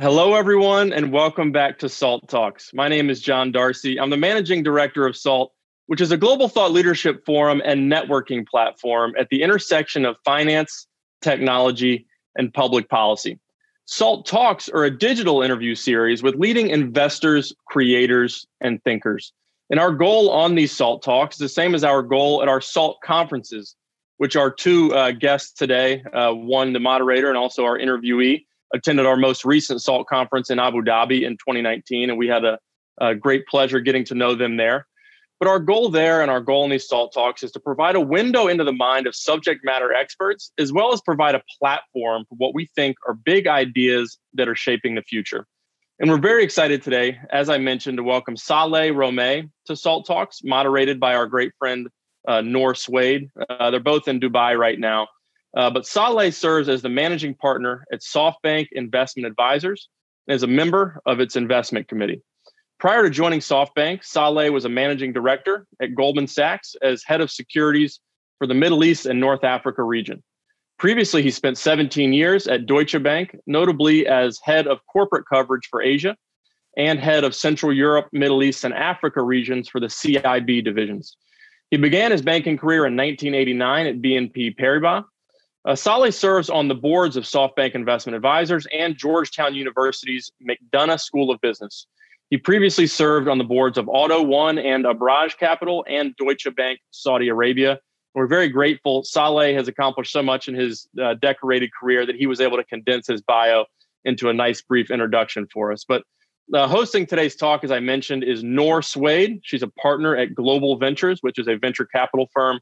Hello, everyone, and welcome back to SALT Talks. My name is John Darcy. I'm the managing director of SALT, which is a global thought leadership forum and networking platform at the intersection of finance, technology, and public policy. SALT Talks are a digital interview series with leading investors, creators, and thinkers. And our goal on these SALT Talks is the same as our goal at our SALT conferences, which are two uh, guests today uh, one, the moderator, and also our interviewee attended our most recent SALT conference in Abu Dhabi in 2019, and we had a, a great pleasure getting to know them there. But our goal there and our goal in these SALT talks is to provide a window into the mind of subject matter experts, as well as provide a platform for what we think are big ideas that are shaping the future. And we're very excited today, as I mentioned, to welcome Saleh Romeih to SALT Talks, moderated by our great friend uh, Noor Sweid. Uh, they're both in Dubai right now. Uh, but Saleh serves as the managing partner at SoftBank Investment Advisors and is a member of its investment committee. Prior to joining SoftBank, Saleh was a managing director at Goldman Sachs as head of securities for the Middle East and North Africa region. Previously, he spent 17 years at Deutsche Bank, notably as head of corporate coverage for Asia and head of Central Europe, Middle East, and Africa regions for the CIB divisions. He began his banking career in 1989 at BNP Paribas uh, serves on the boards of SoftBank Investment Advisors and Georgetown University's McDonough School of Business. He previously served on the boards of Auto One and Abraaj Capital and Deutsche Bank Saudi Arabia. We're very grateful. Saleh has accomplished so much in his uh, decorated career that he was able to condense his bio into a nice brief introduction for us. But uh, hosting today's talk, as I mentioned, is Noor Sweid. She's a partner at Global Ventures, which is a venture capital firm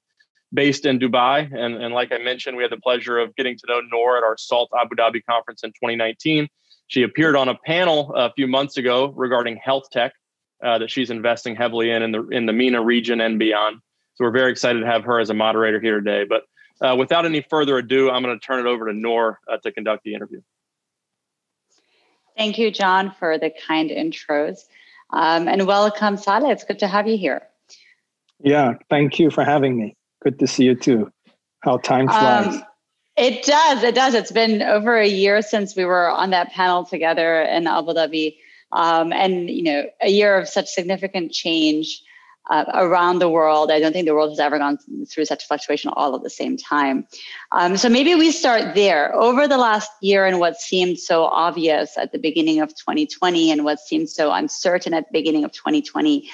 based in Dubai. And, and like I mentioned, we had the pleasure of getting to know Noor at our SALT Abu Dhabi conference in 2019. She appeared on a panel a few months ago regarding health tech uh, that she's investing heavily in in the, in the MENA region and beyond. So we're very excited to have her as a moderator here today. But uh, without any further ado, I'm going to turn it over to Noor uh, to conduct the interview. Thank you, John, for the kind intros. Um, and welcome, Saleh. It's good to have you here. Yeah, thank you for having me. Good to see you too. How time flies. Um, it does. It does. It's been over a year since we were on that panel together in Abu Dhabi. Um, and, you know, a year of such significant change uh, around the world. I don't think the world has ever gone through such fluctuation all at the same time. Um, so maybe we start there. Over the last year and what seemed so obvious at the beginning of 2020 and what seemed so uncertain at the beginning of 2020,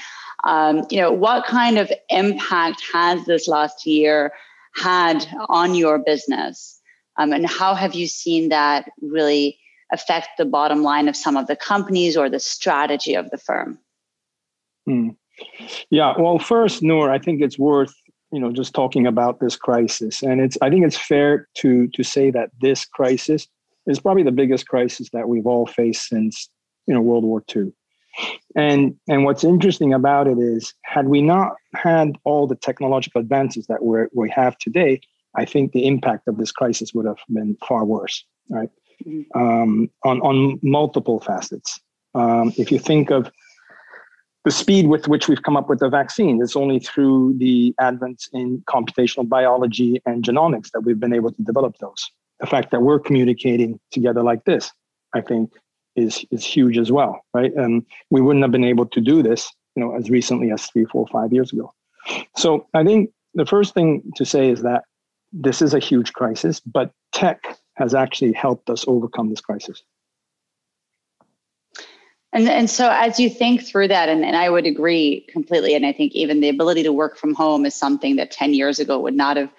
um, you know, what kind of impact has this last year had on your business? Um, and how have you seen that really affect the bottom line of some of the companies or the strategy of the firm? Hmm. Yeah, well, first, Noor, I think it's worth you know just talking about this crisis, and it's I think it's fair to to say that this crisis is probably the biggest crisis that we've all faced since you know World War II. And and what's interesting about it is, had we not had all the technological advances that we we have today, I think the impact of this crisis would have been far worse, right? Mm-hmm. Um, on on multiple facets. Um, if you think of the speed with which we've come up with the vaccine, it's only through the advent in computational biology and genomics that we've been able to develop those. The fact that we're communicating together like this, I think, is is huge as well, right? And we wouldn't have been able to do this, you know, as recently as three, four, five years ago. So I think the first thing to say is that this is a huge crisis, but tech has actually helped us overcome this crisis. And, and so as you think through that, and, and I would agree completely, and I think even the ability to work from home is something that 10 years ago would not have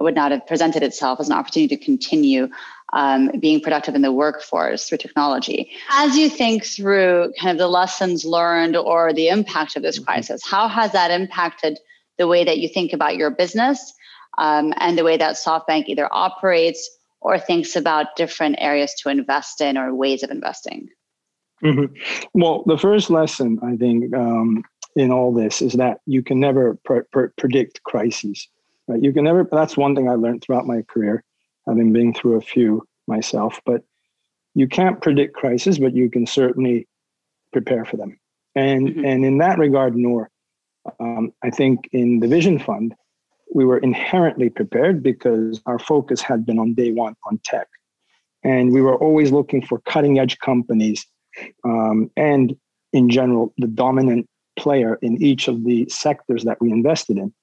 would not have presented itself as an opportunity to continue um, being productive in the workforce through technology. As you think through kind of the lessons learned or the impact of this mm-hmm. crisis, how has that impacted the way that you think about your business um, and the way that SoftBank either operates or thinks about different areas to invest in or ways of investing? Mm-hmm. Well, the first lesson I think um, in all this is that you can never predict crises. Right? You can never. That's one thing I learned throughout my career having been through a few myself. But you can't predict crises, but you can certainly prepare for them. And mm-hmm. and in that regard, Noor, um, I think in the Vision Fund, we were inherently prepared because our focus had been on day one on tech. And we were always looking for cutting edge companies um, and, in general, the dominant player in each of the sectors that we invested in.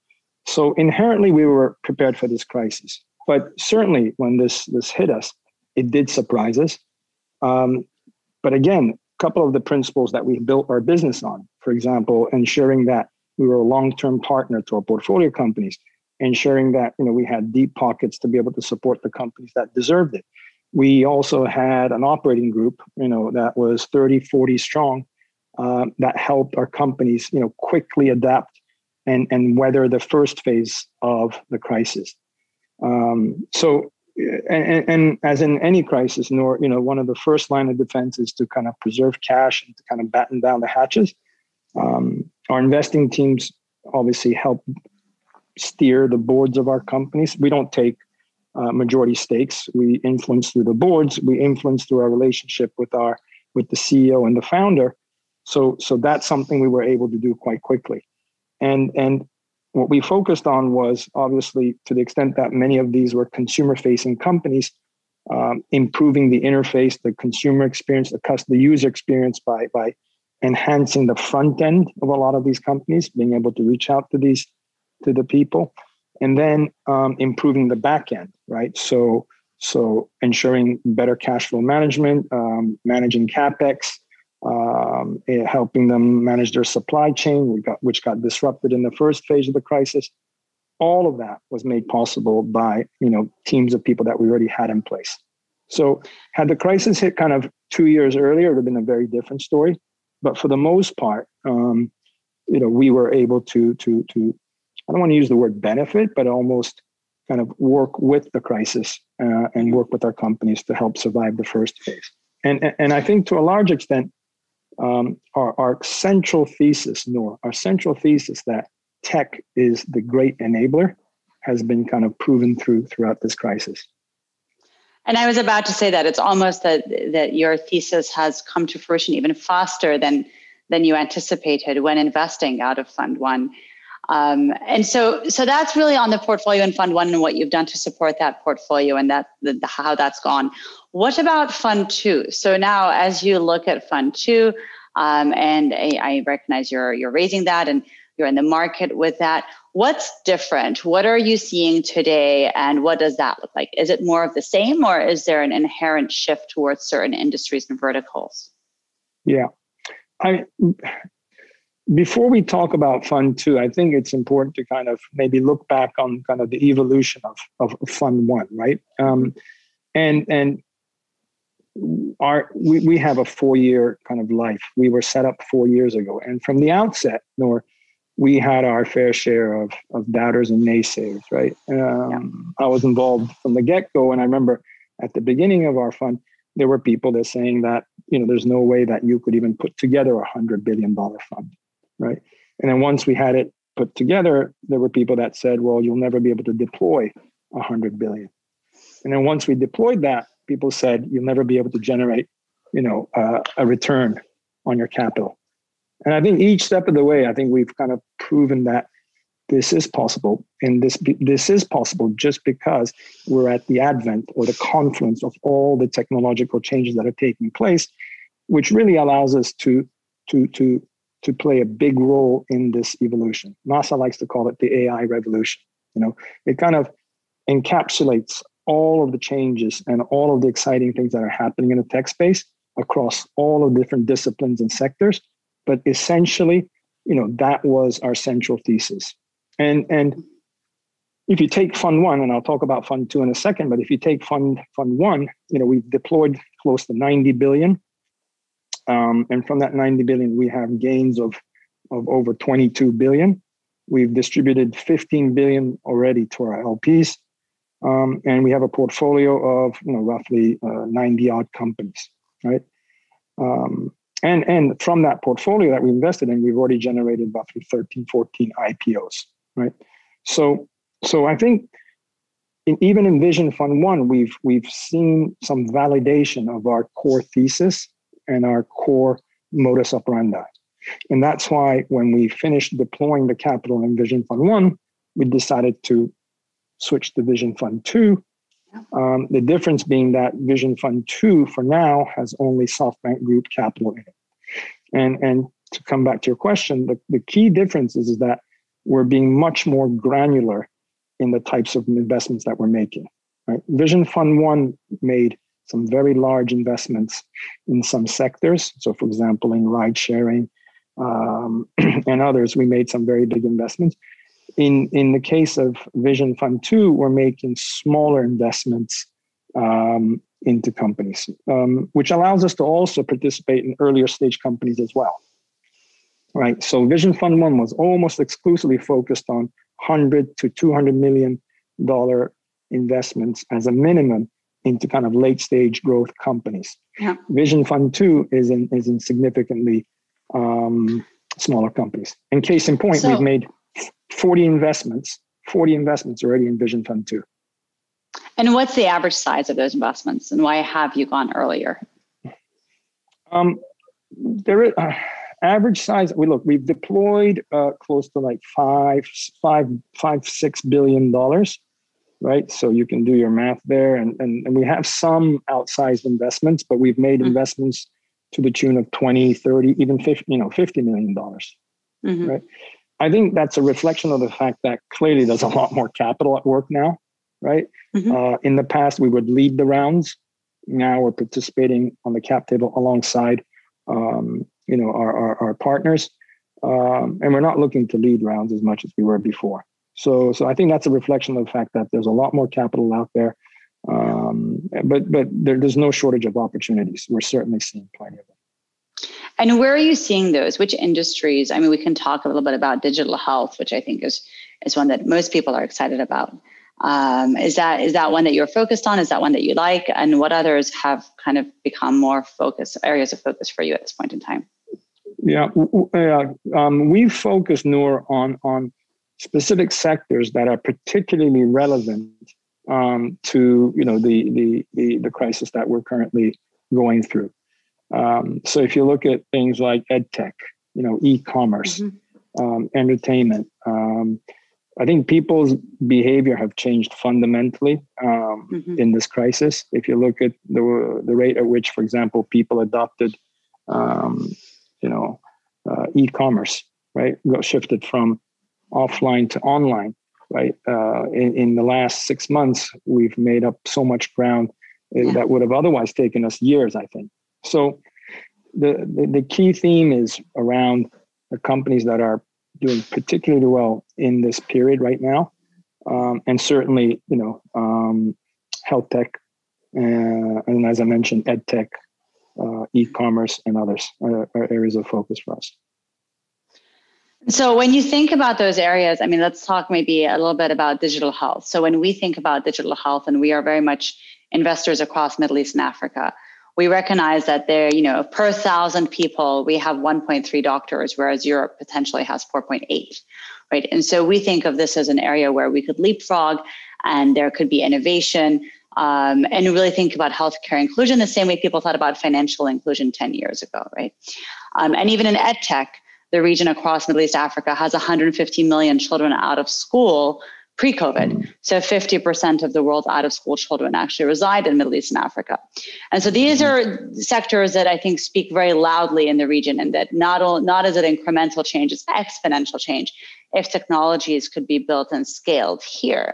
So inherently, we were prepared for this crisis. But certainly, when this this hit us, it did surprise us. Um, but again, a couple of the principles that we built our business on, for example, ensuring that we were a long-term partner to our portfolio companies, ensuring that you know we had deep pockets to be able to support the companies that deserved it. We also had an operating group, you know, that was 30, 40 strong, uh, that helped our companies, you know, quickly adapt and and weather the first phase of the crisis. Um, so, and, and, as in any crisis, Noor you know, one of the first line of defense is to kind of preserve cash and to kind of batten down the hatches. Um, our investing teams obviously help steer the boards of our companies. We don't take uh, majority stakes. We influence through the boards. We influence through our relationship with our with the CEO and the founder. So so that's something we were able to do quite quickly. And and what we focused on was obviously to the extent that many of these were consumer facing companies, um, improving the interface, the consumer experience, the, customer, user experience by, by enhancing the front end of a lot of these companies, being able to reach out to these to the people, and then um, improving the back end, right? So so ensuring better cash flow management, um, managing capex, um, eh, helping them manage their supply chain, got, which got disrupted in the first phase of the crisis. All of that was made possible by you know teams of people that we already had in place. So had the crisis hit kind of two years earlier, it would have been a very different story. But for the most part, um, you know, we were able to to to I don't want to use the word benefit, but almost kind of work with the crisis uh, and work with our companies to help survive the first phase. And and I think to a large extent, um, our, our central thesis, Noor, our central thesis that tech is the great enabler has been kind of proven through throughout this crisis. And I was about to say that it's almost that that your thesis has come to fruition even faster than than you anticipated when investing out of Fund One. Um, and so, so that's really on the portfolio in Fund One and what you've done to support that portfolio and that the, the, how that's gone. What about Fund Two? So now, as you look at Fund Two, um, and I, I recognize you're you're raising that and you're in the market with that. What's different? What are you seeing today, and what does that look like? Is it more of the same, or is there an inherent shift towards certain industries and verticals? Yeah, I before we talk about fund two, I think it's important to kind of maybe look back on kind of the evolution of, of fund one, right? Um, and and our we, we have a four year kind of life. We were set up four years ago, and from the outset, Noor we had our fair share of of doubters and naysayers, right? Um, yeah. I was involved from the get go, and I remember at the beginning of our fund, there were people that saying that you know there's no way that you could even put together a hundred billion dollar fund right? And then once we had it put together, there were people that said, well, you'll never be able to deploy 100 billion. And then once we deployed that, people said, you'll never be able to generate, you know, uh, a return on your capital. And I think each step of the way, I think we've kind of proven that this is possible. And this, this is possible just because we're at the advent or the confluence of all the technological changes that are taking place, which really allows us to, to, to to play a big role in this evolution. Masa likes to call it the AI revolution. You know, it kind of encapsulates all of the changes and all of the exciting things that are happening in the tech space across all of different disciplines and sectors. But essentially, you know, that was our central thesis. And and if you take fund one, and I'll talk about fund two in a second, but if you take fund fund one, you know, we've deployed close to 90 billion um, and from that 90 billion, we have gains of, of over 22 billion. We've distributed 15 billion already to our LPs. Um, and we have a portfolio of you know, roughly uh, 90 odd companies, right? Um, and, and from that portfolio that we invested in, we've already generated roughly 13, 14 IPOs, right? So, so I think in, even in Vision Fund One, we've we've seen some validation of our core thesis and our core modus operandi. And that's why when we finished deploying the capital in Vision Fund 1, we decided to switch to Vision Fund 2 Um, the difference being that Vision Fund 2 for now has only SoftBank Group capital in it. And, and to come back to your question, the, the key difference is, is that we're being much more granular in the types of investments that we're making. Right? Vision Fund 1 made some very large investments in some sectors. So, for example, in ride sharing um, and others, we made some very big investments. In, in the case of Vision Fund 2, we're making smaller investments um, into companies, um, which allows us to also participate in earlier stage companies as well. Right. So Vision Fund 1 was almost exclusively focused on 100 to 200 million dollar investments as a minimum into kind of late stage growth companies. Yeah. Vision Fund 2 is in, is in significantly um, smaller companies. In case in point, so, we've made 40 investments, 40 investments already in Vision Fund 2. And what's the average size of those investments and why have you gone earlier? Um, there is uh, average size. We look, we've deployed uh, close to like five, five, five, six billion dollars right? So you can do your math there. And, and, and we have some outsized investments, but we've made mm-hmm. investments to the tune of 20, 30, even 50, you know, $50 million, mm-hmm. right? I think that's a reflection of the fact that clearly there's a lot more capital at work now, right? Mm-hmm. Uh, in the past, we would lead the rounds. Now we're participating on the cap table alongside, um, you know, our, our, our partners. Um, and we're not looking to lead rounds as much as we were before. So, so I think that's a reflection of the fact that there's a lot more capital out there, um, but but there, there's no shortage of opportunities. We're certainly seeing plenty of them. And where are you seeing those? Which industries? I mean, we can talk a little bit about digital health, which I think is is one that most people are excited about. Um, is that is that one that you're focused on? Is that one that you like? And what others have kind of become more focus areas of focus for you at this point in time? Yeah, yeah. Um, we focus more on on specific sectors that are particularly relevant um, to you know the, the, the the crisis that we're currently going through. Um, so if you look at things like ed tech, you know, e-commerce, mm-hmm. um, entertainment, um, I think people's behavior have changed fundamentally um, mm-hmm. in this crisis. If you look at the the rate at which, for example, people adopted, um, you know, uh, e-commerce, right, shifted from offline to online, right? Uh, in, in the last six months, we've made up so much ground uh, yeah. that would have otherwise taken us years, I think. So the, the, the key theme is around the companies that are doing particularly well in this period right now. Um, and certainly, you know, um, health tech, uh, and as I mentioned, ed tech, uh, e-commerce, and others are, are areas of focus for us. So when you think about those areas, I mean, let's talk maybe a little bit about digital health. So when we think about digital health, and we are very much investors across Middle East and Africa, we recognize that there, you know, per thousand people, we have 1.3 doctors, whereas Europe potentially has 4.8, right? And so we think of this as an area where we could leapfrog, and there could be innovation, um, and really think about healthcare inclusion the same way people thought about financial inclusion 10 years ago, right? Um, and even in ed tech, the region across Middle East Africa has 150 million children out of school pre-COVID. Mm-hmm. So 50% of the world's out of school children actually reside in Middle East and Africa. And so these mm-hmm. are sectors that I think speak very loudly in the region and that not, all, not as an incremental change, it's exponential change if technologies could be built and scaled here.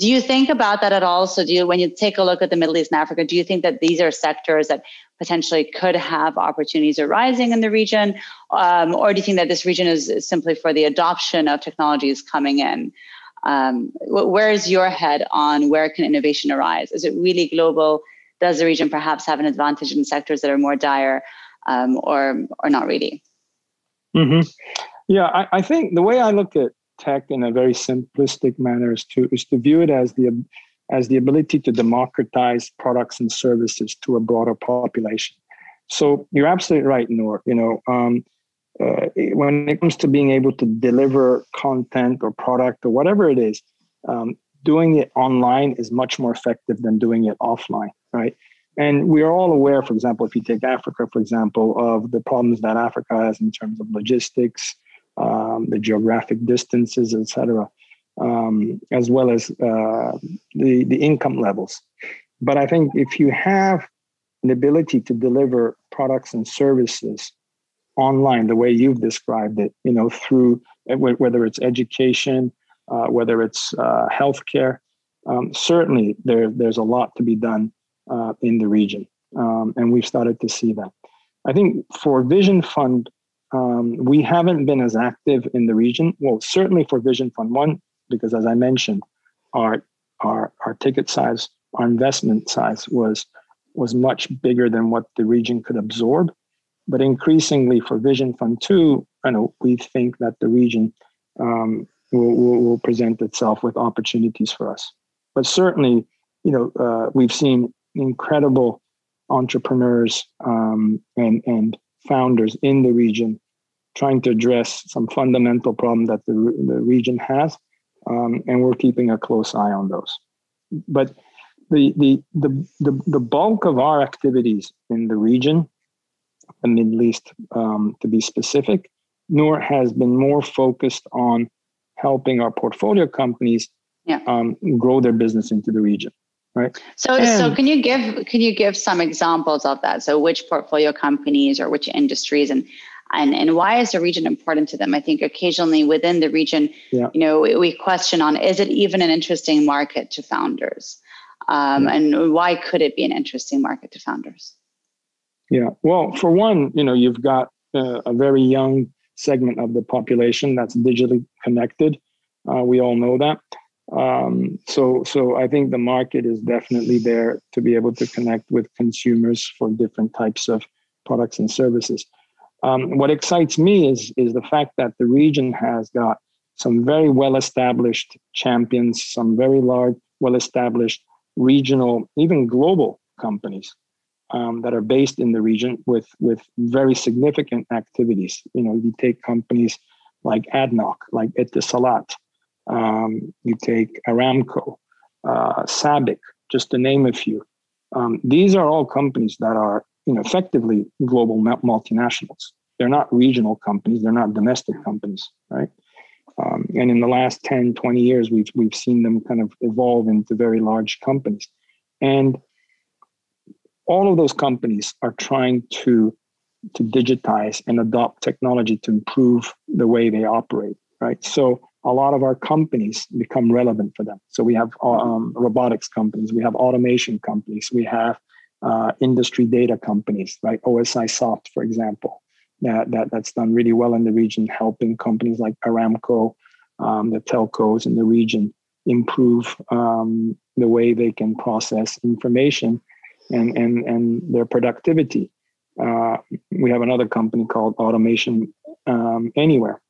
Do you think about that at all? So do you, when you take a look at the Middle East and Africa, do you think that these are sectors that potentially could have opportunities arising in the region? Um, or do you think that this region is simply for the adoption of technologies coming in? Um, where is your head on where can innovation arise? Is it really global? Does the region perhaps have an advantage in sectors that are more dire um, or, or not really? Mm-hmm. Yeah, I, I think the way I look at tech in a very simplistic manner is to is to view it as the as the ability to democratize products and services to a broader population. So you're absolutely right, Noor. You know, um, uh, when it comes to being able to deliver content or product or whatever it is, um, doing it online is much more effective than doing it offline, right? And we are all aware, for example, if you take Africa, for example, of the problems that Africa has in terms of logistics, um, the geographic distances, etc. um, as well as uh, the the income levels. But I think if you have an ability to deliver products and services online the way you've described it, you know, through whether it's education, uh, whether it's uh, healthcare, um, certainly there there's a lot to be done uh, in the region, um, and we've started to see that. I think for Vision Fund, um, we haven't been as active in the region. Well, certainly for Vision Fund One, because as I mentioned, our our our ticket size, our investment size was was much bigger than what the region could absorb. But increasingly for Vision Fund Two, I know we think that the region um, will, will, will present itself with opportunities for us. But certainly, you know, uh, we've seen incredible entrepreneurs um, and and founders in the region trying to address some fundamental problem that the, the region has, um, and we're keeping a close eye on those. But the, the the the the bulk of our activities in the region, the Middle East, um, to be specific, Noor has been more focused on helping our portfolio companies yeah. um, grow their business into the region right? So and, so can you give can you give some examples of that? So which portfolio companies or which industries and and and why is the region important to them? I think occasionally within the region yeah. you know we, we, question on is it even an interesting market to founders? Um, yeah. and why could it be an interesting market to founders? Yeah. Well for one you know you've got uh, a very young segment of the population that's digitally connected. Uh, we all know that um, so, so I think the market is definitely there to be able to connect with consumers for different types of products and services. Um, what excites me is is the fact that the region has got some very well established champions, some very large, well established regional, even global companies um, that are based in the region with with very significant activities. You know, you take companies like ADNOC, like Etisalat, um, you take Aramco, uh, SABIC, just to name a few. Um, these are all companies that are you know, effectively global multinationals. They're not regional companies, they're not domestic companies, right? Um, and in the last 10, 20 years, we've, we've seen them kind of evolve into very large companies. And all of those companies are trying to, to digitize and adopt technology to improve the way they operate, right? So a lot of our companies become relevant for them. So we have um, robotics companies, we have automation companies, we have uh, industry data companies like OSIsoft, for example, that, that that's done really well in the region, helping companies like Aramco, um, the telcos in the region, improve um, the way they can process information and and and their productivity. Uh, we have another company called Automation um, Anywhere,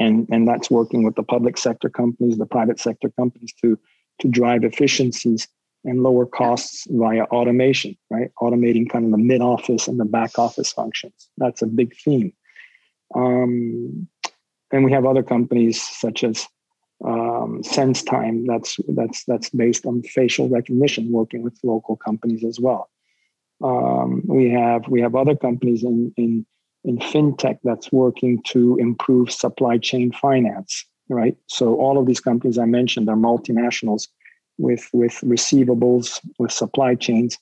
and and that's working with the public sector companies, the private sector companies to to drive efficiencies and lower costs via automation, right? Automating kind of the mid office and the back office functions. That's a big theme. Um, and we have other companies such as um, SenseTime. That's that's that's based on facial recognition, working with local companies as well. Um, we have we have other companies in in in fintech that's working to improve supply chain finance, right? So all of these companies I mentioned are multinationals with with receivables, with supply chains.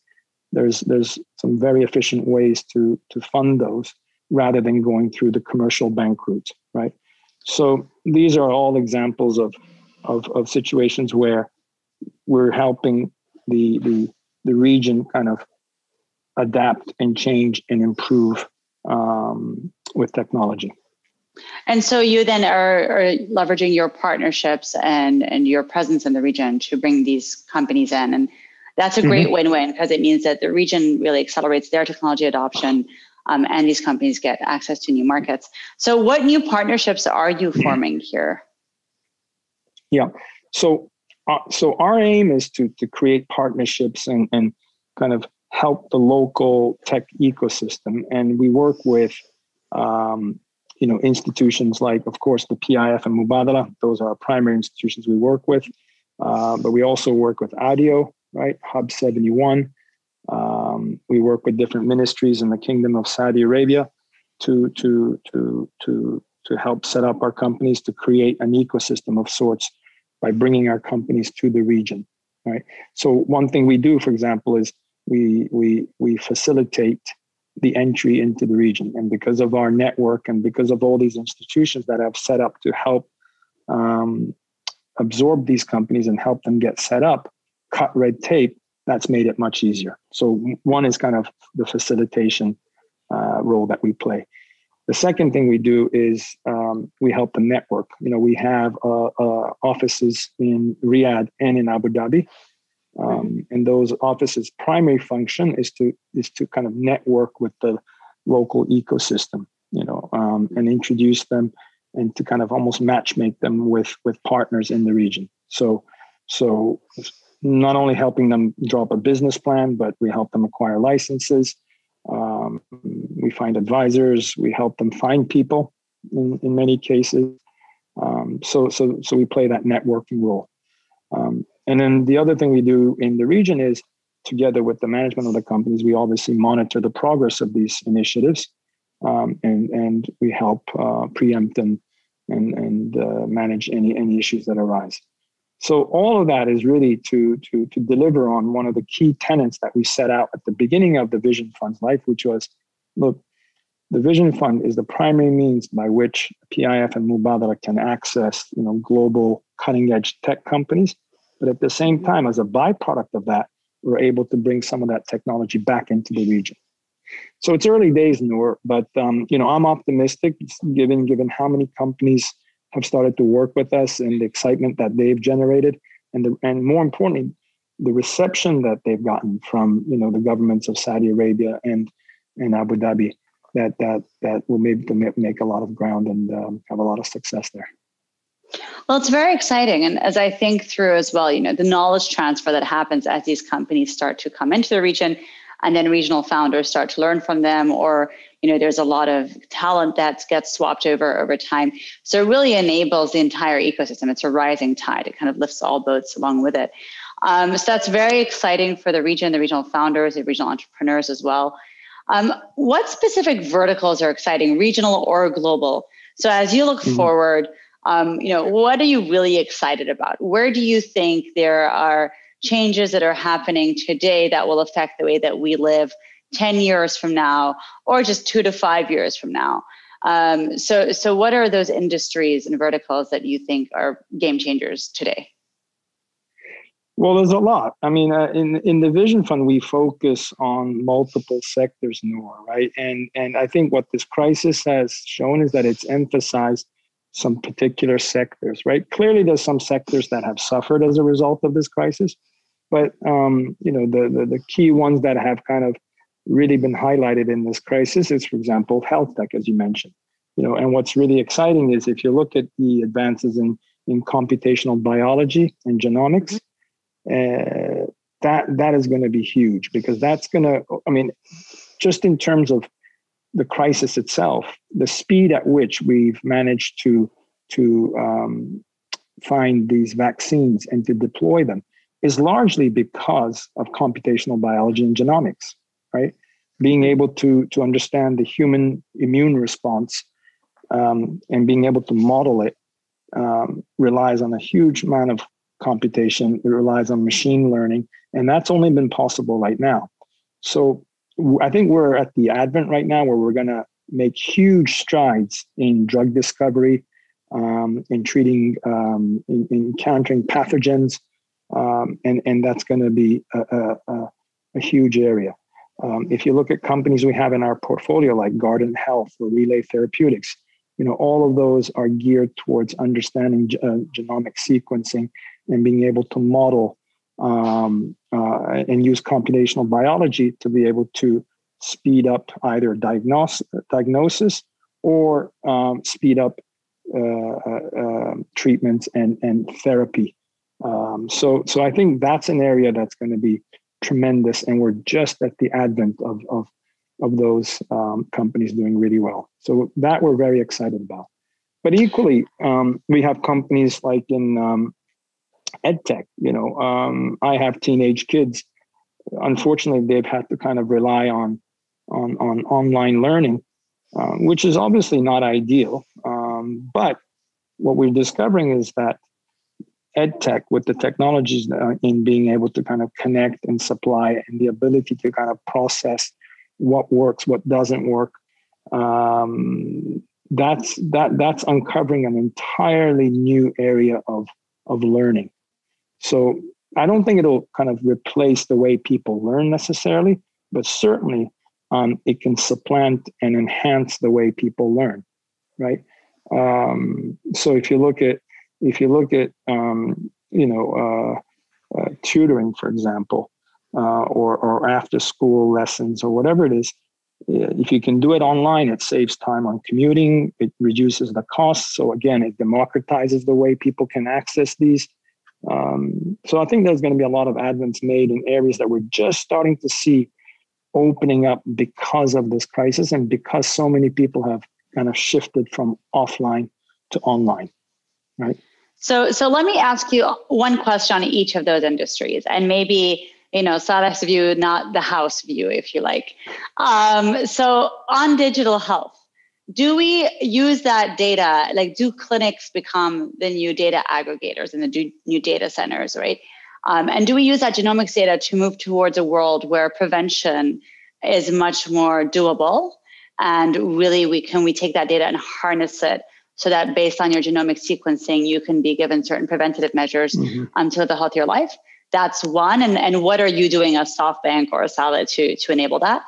There's there's some very efficient ways to to fund those rather than going through the commercial bank route, right? So these are all examples of of, of situations where we're helping the the the region kind of adapt and change and improve um, with technology. And so you then are, are, leveraging your partnerships and, and your presence in the region to bring these companies in. And that's a great mm-hmm. win-win because it means that the region really accelerates their technology adoption um, and these companies get access to new markets. So what new partnerships are you mm-hmm. forming here? Yeah. So uh, so our aim is to to create partnerships and, and kind of help the local tech ecosystem. And we work with, um, you know, institutions like, of course, the PIF and Mubadala. Those are our primary institutions we work with. Uh, but we also work with ADIO, right? Hub 71. Um, we work with different ministries in the Kingdom of Saudi Arabia to to to to to help set up our companies to create an ecosystem of sorts by bringing our companies to the region, right? So one thing we do, for example, is we we we facilitate the entry into the region, and because of our network and because of all these institutions that have set up to help um, absorb these companies and help them get set up, cut red tape, that's made it much easier. So one is kind of the facilitation uh, role that we play. The second thing we do is um, we help the network. You know, we have uh, uh, offices in Riyadh and in Abu Dhabi, um, and those offices' primary function is to is to kind of network with the local ecosystem. You know, um, and introduce them and to kind of almost matchmake them with with partners in the region. So, so not only helping them draw up a business plan, but we help them acquire licenses um, we find advisors. We help them find people in, in many cases. Um, so, so, so we play that networking role. Um, and then the other thing we do in the region is together with the management of the companies, we obviously monitor the progress of these initiatives um, and, and we help uh, preempt and, and, and uh, manage any, any issues that arise. So all of that is really to, to, to deliver on one of the key tenets that we set out at the beginning of the Vision Fund's life, which was, look, the Vision Fund is the primary means by which PIF and Mubadala can access, you know, global cutting edge tech companies. But at the same time, as a byproduct of that, we're able to bring some of that technology back into the region. So it's early days, Noor, but um, you know, I'm optimistic given given how many companies have started to work with us and the excitement that they've generated and the, and more importantly the reception that they've gotten from you know the governments of Saudi Arabia and and Abu Dhabi that that that will maybe make make a lot of ground and um, have a lot of success there. Well, it's very exciting. And as I think through as well, you know, the knowledge transfer that happens as these companies start to come into the region and then regional founders start to learn from them or you know there's a lot of talent that gets swapped over over time. So it really enables the entire ecosystem. It's a rising tide. It kind of lifts all boats along with it. Um, so that's very exciting for the region the regional founders the regional entrepreneurs as well. Um, what specific verticals are exciting regional or global? So as you look mm-hmm. forward um, you know what are you really excited about? Where do you think there are changes that are happening today that will affect the way that we live 10 years from now or just two to five years from now? Um, so so what are those industries and verticals that you think are game changers today? Well there's a lot. I mean uh, in in the vision fund we focus on multiple sectors more right? And and i think what this crisis has shown is that it's emphasized some particular sectors right clearly there's some sectors that have suffered as a result of this crisis but um, you know the, the the key ones that have kind of really been highlighted in this crisis is, for example, health tech, as you mentioned. You know, and what's really exciting is if you look at the advances in in computational biology and genomics, uh, that that is going to be huge because that's going to. I mean, just in terms of the crisis itself, the speed at which we've managed to to um, find these vaccines and to deploy them is largely because of computational biology and genomics right? Being able to to understand the human immune response um, and being able to model it um, relies on a huge amount of computation. It relies on machine learning, and that's only been possible right now. So I think we're at the advent right now where we're going to make huge strides in drug discovery, um, in treating, um, in, in, countering pathogens, um, and and that's going to be a, a, a, huge area. Um, if you look at companies we have in our portfolio like Guardant Health or Relay Therapeutics, you know all of those are geared towards understanding uh, genomic sequencing and being able to model um, uh, and use computational biology to be able to speed up either diagnosis, diagnosis or um, speed up uh, uh um, treatments and, and therapy. Um, so, so I think that's an area that's going to be tremendous, and we're just at the advent of of of those um, companies doing really well. So that we're very excited about. But equally, um, we have companies like in um, edtech. You know, um, I have teenage kids. Unfortunately, they've had to kind of rely on on on online learning, uh, which is obviously not ideal. Um, but what we're discovering is that ed tech with the technologies in being able to kind of connect and supply and the ability to kind of process what works, what doesn't work. Um, that's that that's uncovering an entirely new area of of learning. So I don't think it'll kind of replace the way people learn necessarily, but certainly um, it can supplant and enhance the way people learn, right? Um, so if you look at if you look at um, you know uh, uh, tutoring, for example, uh, or or after school lessons or whatever it is, if you can do it online, it saves time on commuting. It reduces the costs. So again, it democratizes the way people can access these. Um, so I think there's going to be a lot of advents made in areas that we're just starting to see opening up because of this crisis and because so many people have kind of shifted from offline to online, right? So, so let me ask you one question on each of those industries, and maybe you know Saleh's view, not the house view, if you like. Um, so, on digital health, do we use that data? Like, do clinics become the new data aggregators and the new data centers, right? Um, and do we use that genomics data to move towards a world where prevention is much more doable and really we can we take that data and harness it so that based on your genomic sequencing you can be given certain preventative measures mm-hmm. um, to live a healthier life that's one and, and what are you doing as softbank or a Saleh to, to enable that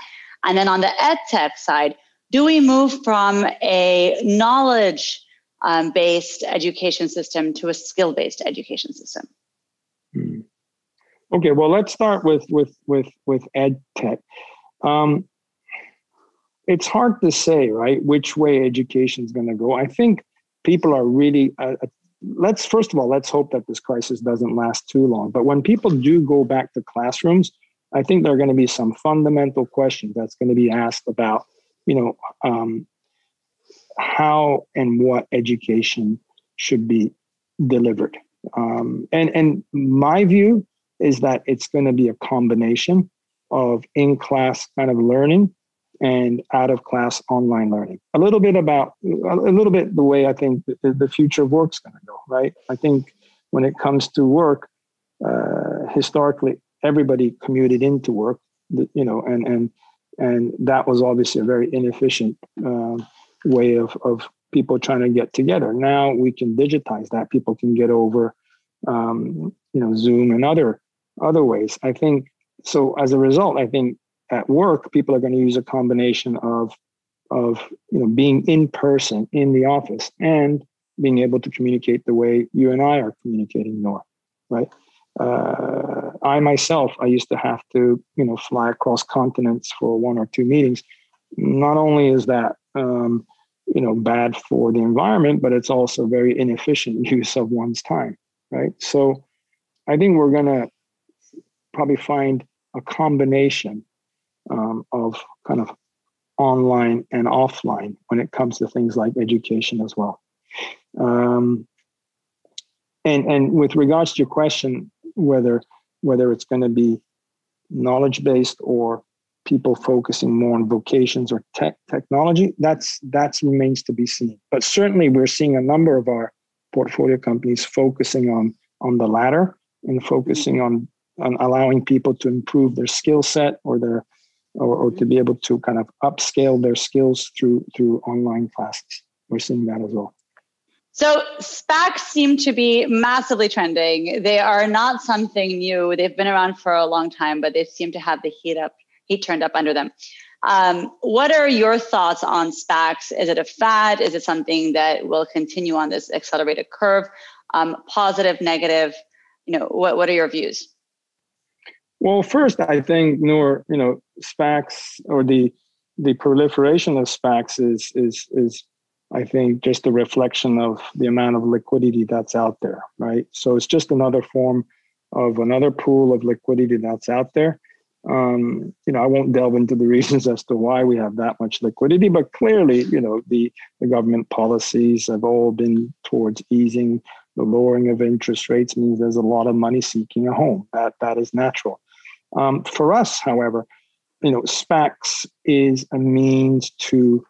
and then on the ed tech side do we move from a knowledge um, based education system to a skill based education system mm. okay well let's start with with with with ed tech um, it's hard to say, right, which way education is going to go. I think people are really. Uh, uh, let's first of all let's hope that this crisis doesn't last too long. But when people do go back to classrooms, I think there are going to be some fundamental questions that's going to be asked about, you know, um, how and what education should be delivered. Um, and and my view is that it's going to be a combination of in class kind of learning and out of class online learning. A little bit about a little bit the way I think the, future of work's going to go. Right. I think when it comes to work, uh, historically everybody commuted into work. You know, and and and that was obviously a very inefficient uh, way of of people trying to get together. Now we can digitize that. People can get over, um, you know, Zoom and other other ways. I think so. As a result, I think at work, people are going to use a combination of of you know being in person in the office and being able to communicate the way you and I are communicating Noor, right? Uh, I myself, I used to have to you know fly across continents for one or two meetings. Not only is that um, you know bad for the environment, but it's also very inefficient use of one's time, right? So I think we're to probably find a combination um, of kind of online and offline when it comes to things like education as well. Um, and and with regards to your question, whether whether it's going to be knowledge based or people focusing more on vocations or tech technology, that's that's remains to be seen. But certainly, we're seeing a number of our portfolio companies focusing on on the latter and focusing on on allowing people to improve their skill set or their or, or to be able to kind of upscale their skills through through online classes. We're seeing that as well. So SPACs seem to be massively trending. They are not something new. They've been around for a long time, but they seem to have the heat up, heat turned up under them. Um, what are your thoughts on SPACs? Is it a fad? Is it something that will continue on this accelerated curve? Um, positive, negative? You know, what what are your views? Well, first, I think Noor, you know, SPACs or the the proliferation of SPACs is is is I think just a reflection of the amount of liquidity that's out there, right? So it's just another form of another pool of liquidity that's out there. Um, you know, I won't delve into the reasons as to why we have that much liquidity, but clearly, you know, the, the government policies have all been towards easing the lowering of interest rates means there's a lot of money seeking a home. That that is natural. Um, for us, however, you know, SPACs is a means to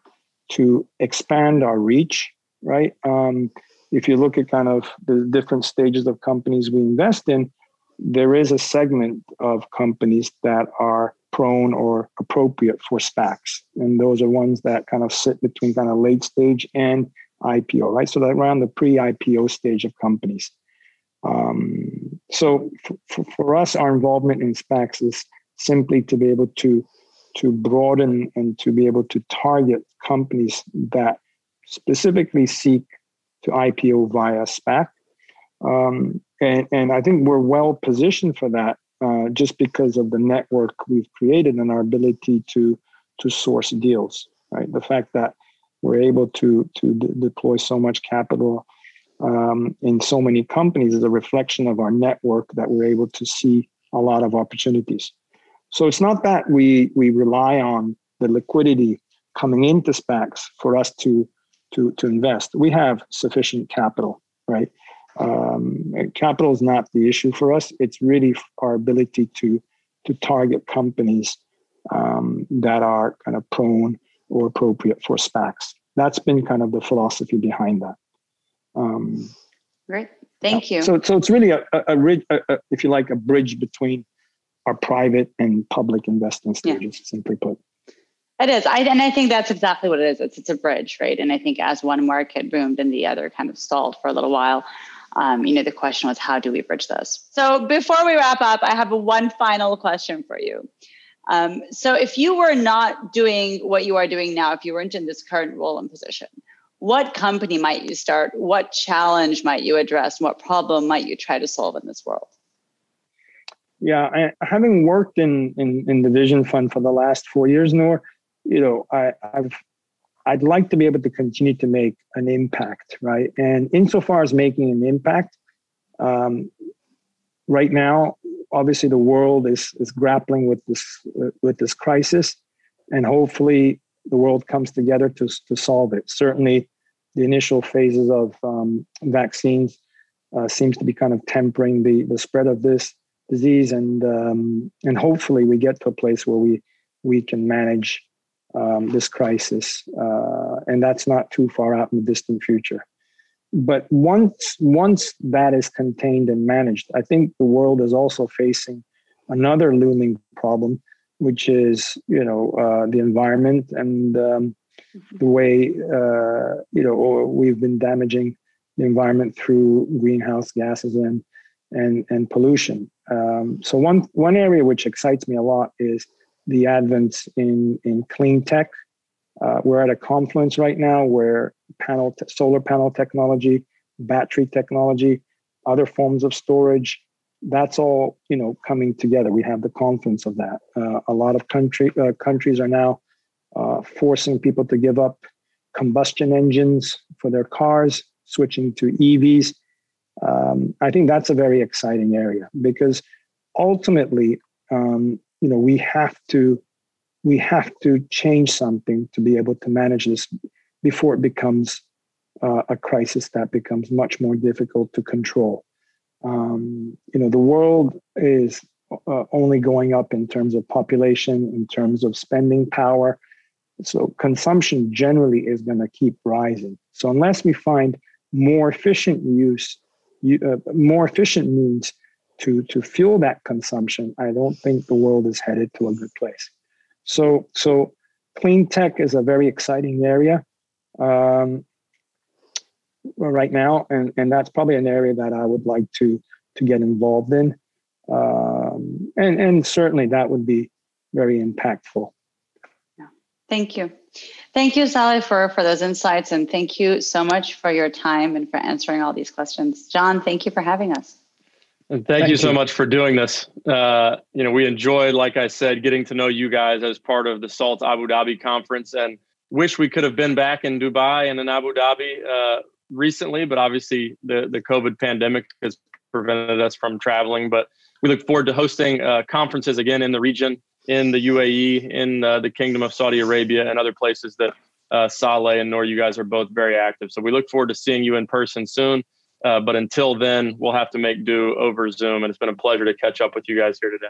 to expand our reach, right? Um, if you look at kind of the different stages of companies we invest in, there is a segment of companies that are prone or appropriate for SPACs. And those are ones that kind of sit between kind of late stage and IPO, right? So that around the pre-IPO stage of companies. Um, so for, for us, our involvement in SPACs is simply to be able to to broaden and to be able to target companies that specifically seek to IPO via SPAC. Um, and, and I think we're well positioned for that uh, just because of the network we've created and our ability to to source deals. Right, the fact that we're able to to deploy so much capital um, in so many companies is a reflection of our network that we're able to see a lot of opportunities. So it's not that we we rely on the liquidity coming into SPACs for us to to to invest. We have sufficient capital, right? Um, capital is not the issue for us. It's really our ability to to target companies um, that are kind of prone or appropriate for SPACs. That's been kind of the philosophy behind that. Um, Great, thank you. So, so it's really a, a, a, a, if you like, a bridge between our private and public investment stages, yeah. simply put. It is. I, and I think that's exactly what it is. It's, it's a bridge, right? And I think as one market boomed and the other kind of stalled for a little while, um, you know, the question was, how do we bridge this? So before we wrap up, I have one final question for you. Um, so if you were not doing what you are doing now, if you weren't in this current role and position, what company might you start? What challenge might you address? What problem might you try to solve in this world? Yeah, I, having worked in, in, in the Vision Fund for the last four years, Noor you know, I, I've I'd like to be able to continue to make an impact, right? And insofar as making an impact, um, right now, obviously the world is is grappling with this with this crisis, and hopefully the world comes together to to solve it. Certainly, the initial phases of um, vaccines uh, seems to be kind of tempering the the spread of this disease, and um, and hopefully we get to a place where we we can manage um, this crisis, uh, and that's not too far out in the distant future. But once once that is contained and managed, I think the world is also facing another looming problem, which is you know uh, the environment and um, the way uh, you know we've been damaging the environment through greenhouse gases and and and pollution. Um, so one one area which excites me a lot is the advent in in clean tech. Uh, we're at a confluence right now where panel t- solar panel technology, battery technology, other forms of storage, that's all you know coming together. We have the confluence of that. Uh, a lot of country uh, countries are now uh, forcing people to give up combustion engines for their cars, switching to EVs. Um, I think that's a very exciting area because ultimately um, you know we have to we have to change something to be able to manage this before it becomes uh, a crisis that becomes much more difficult to control. Um, you know, the world is uh, only going up in terms of population, in terms of spending power. So consumption generally is going to keep rising. So unless we find more efficient use, uh, more efficient means to to fuel that consumption, I don't think the world is headed to a good place. So so clean tech is a very exciting area um, right now, and and that's probably an area that I would like to to get involved in, um, and and certainly that would be very impactful. Thank you. Thank you, Saleh, for, for those insights. And thank you so much for your time and for answering all these questions. John, thank you for having us. And thank, thank you, you so much for doing this. Uh, you know, we enjoyed, like I said, getting to know you guys as part of the SALT Abu Dhabi conference, and wish we could have been back in Dubai and in Abu Dhabi uh, recently, but obviously the the COVID pandemic has prevented us from traveling. But we look forward to hosting uh, conferences again in the region, in the UAE, in uh, the Kingdom of Saudi Arabia, and other places that uh, Saleh and Noor, you guys are both very active. So we look forward to seeing you in person soon. Uh, but until then, we'll have to make do over Zoom. And it's been a pleasure to catch up with you guys here today.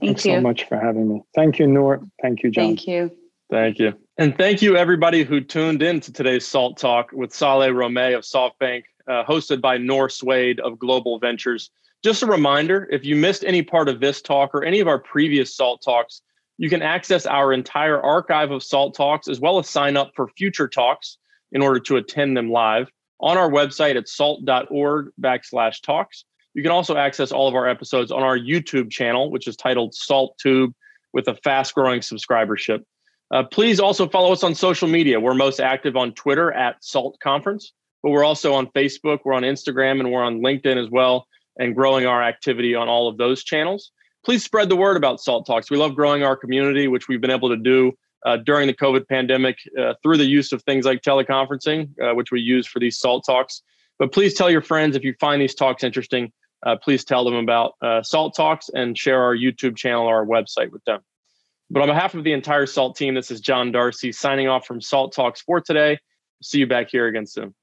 Thank Thanks you so much for having me. Thank you, Noor. Thank you, John. Thank you. Thank you. And thank you, everybody who tuned in to today's SALT Talk with Saleh Romeih of SoftBank, uh, hosted by Noor Sweid of Global Ventures. Just a reminder if you missed any part of this talk or any of our previous SALT Talks, you can access our entire archive of SALT Talks as well as sign up for future talks in order to attend them live on our website at salt.org backslash talks. You can also access all of our episodes on our YouTube channel, which is titled Salt Tube with a fast growing subscribership. Uh, please also follow us on social media. We're most active on Twitter at SALT Conference, but we're also on Facebook, we're on Instagram, and we're on LinkedIn as well, and growing our activity on all of those channels. Please spread the word about SALT Talks. We love growing our community, which we've been able to do uh, during the COVID pandemic uh, through the use of things like teleconferencing, uh, which we use for these SALT Talks. But please tell your friends if you find these talks interesting, uh, please tell them about uh, SALT Talks and share our YouTube channel or our website with them. But on behalf of the entire SALT team, this is John Darcy signing off from SALT Talks for today. See you back here again soon.